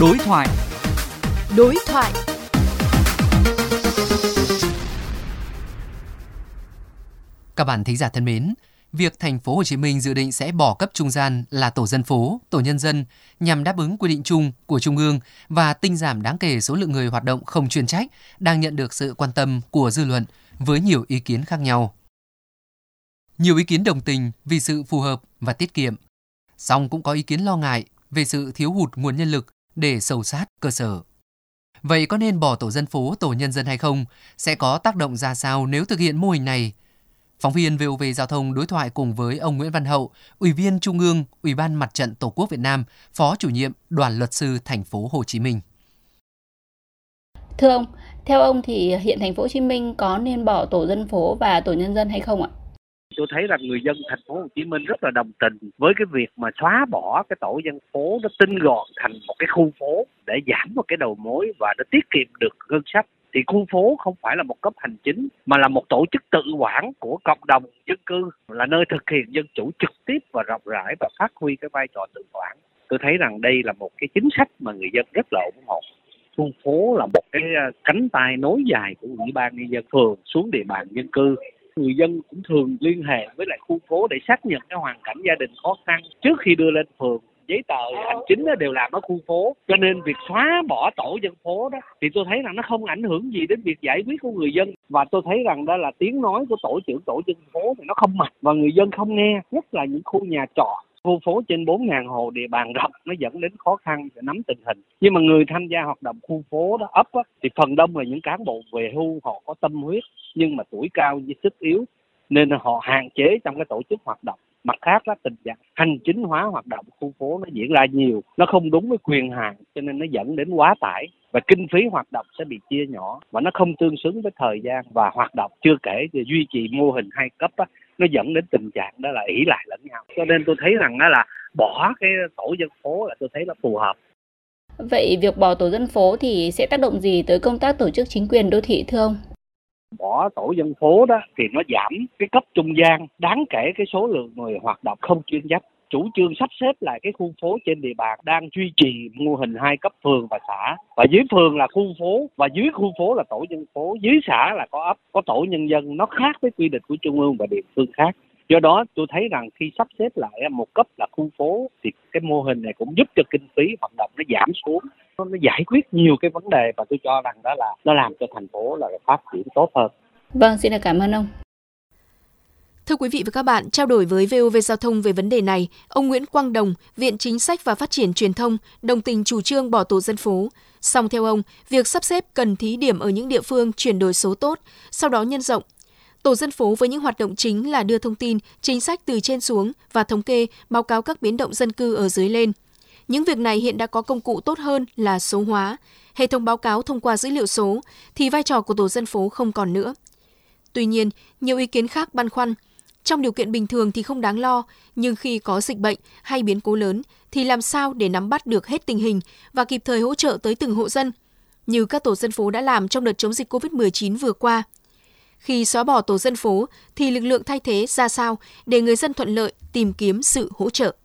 Đối thoại. Đối thoại. Các bạn thính giả thân mến, việc thành phố Hồ Chí Minh dự định sẽ bỏ cấp trung gian là tổ dân phố, tổ nhân dân nhằm đáp ứng quy định chung của Trung ương và tinh giảm đáng kể số lượng người hoạt động không chuyên trách đang nhận được sự quan tâm của dư luận với nhiều ý kiến khác nhau. Nhiều ý kiến đồng tình vì sự phù hợp và tiết kiệm, song cũng có ý kiến lo ngại về sự thiếu hụt nguồn nhân lực để sâu sát cơ sở. Vậy có nên bỏ tổ dân phố, tổ nhân dân hay không? Sẽ có tác động ra sao nếu thực hiện mô hình này? Phóng viên VOV Giao thông đối thoại cùng với ông Nguyễn Văn Hậu, Ủy viên Trung ương, Ủy ban Mặt trận Tổ quốc Việt Nam, Phó chủ nhiệm Đoàn luật sư thành phố Hồ Chí Minh. Thưa ông, theo ông thì hiện thành phố Hồ Chí Minh có nên bỏ tổ dân phố và tổ nhân dân hay không ạ? Tôi thấy rằng người dân thành phố Hồ Chí Minh rất là đồng tình với cái việc mà xóa bỏ cái tổ dân phố, nó tinh gọn thành một cái khu phố để giảm một cái đầu mối và để tiết kiệm được ngân sách. Thì khu phố không phải là một cấp hành chính, mà là một tổ chức tự quản của cộng đồng dân cư, là nơi thực hiện dân chủ trực tiếp và rộng rãi và phát huy cái vai trò tự quản. Tôi thấy rằng đây là một cái chính sách mà người dân rất là ủng hộ. Khu phố là một cái ờ, cánh tay nối dài của ủy ban nhân dân phường xuống địa bàn dân cư người dân cũng thường liên hệ với lại khu phố để xác nhận cái hoàn cảnh gia đình khó khăn trước khi đưa lên phường. Giấy tờ hành chính đều làm ở khu phố, cho nên việc xóa bỏ tổ dân phố đó thì tôi thấy rằng nó không ảnh hưởng gì đến việc giải quyết của người dân. Và tôi thấy rằng đó là tiếng nói của tổ trưởng tổ dân phố thì nó không mạch và người dân không nghe, nhất là những khu nhà trọ khu phố trên 4.000 hồ địa bàn rộng nó dẫn đến khó khăn để nắm tình hình. Nhưng mà người tham gia hoạt động khu phố đó ấp á, thì phần đông là những cán bộ về hưu họ có tâm huyết nhưng mà tuổi cao với sức yếu nên họ hạn chế trong cái tổ chức hoạt động mặt khác là tình trạng hành chính hóa hoạt động khu phố nó diễn ra nhiều nó không đúng với quyền hạn cho nên nó dẫn đến quá tải và kinh phí hoạt động sẽ bị chia nhỏ và nó không tương xứng với thời gian và hoạt động chưa kể thì duy trì mô hình hai cấp á, nó dẫn đến tình trạng đó là ỷ lại lẫn nhau cho nên tôi thấy rằng đó là bỏ cái tổ dân phố là tôi thấy là phù hợp Vậy việc bỏ tổ dân phố thì sẽ tác động gì tới công tác tổ chức chính quyền đô thị thưa ông? Bỏ tổ dân phố đó thì nó giảm cái cấp trung gian. Đáng kể cái số lượng người hoạt động không chuyên trách chủ trương sắp xếp lại cái khu phố trên địa bàn đang duy trì mô hình hai cấp phường và xã. Và dưới phường là khu phố, và dưới khu phố là tổ dân phố, dưới xã là có ấp, có tổ nhân dân. Nó khác với quy định của trung ương và địa phương khác do đó tôi thấy rằng khi sắp xếp lại một cấp là khu phố thì cái mô hình này cũng giúp cho kinh phí hoạt động nó giảm xuống nó giải quyết nhiều cái vấn đề và tôi cho rằng đó là nó làm cho thành phố là phát triển tốt hơn Vâng, xin cảm ơn ông. Thưa quý vị và các bạn, trao đổi với VOV Giao thông về vấn đề này, ông Nguyễn Quang Đồng, Viện Chính sách và Phát triển Truyền thông, đồng tình chủ trương bỏ tổ dân phố. Song theo ông, việc sắp xếp cần thí điểm ở những địa phương chuyển đổi số tốt, sau đó nhân rộng. Tổ dân phố với những hoạt động chính là đưa thông tin, chính sách từ trên xuống và thống kê, báo cáo các biến động dân cư ở dưới lên. Những việc này hiện đã có công cụ tốt hơn là số hóa, hệ thống báo cáo thông qua dữ liệu số, thì vai trò của tổ dân phố không còn nữa. Tuy nhiên, nhiều ý kiến khác băn khoăn. Trong điều kiện bình thường thì không đáng lo, nhưng khi có dịch bệnh hay biến cố lớn thì làm sao để nắm bắt được hết tình hình và kịp thời hỗ trợ tới từng hộ dân, như các tổ dân phố đã làm trong đợt chống dịch COVID-19 vừa qua. Khi xóa bỏ tổ dân phố thì lực lượng thay thế ra sao để người dân thuận lợi tìm kiếm sự hỗ trợ.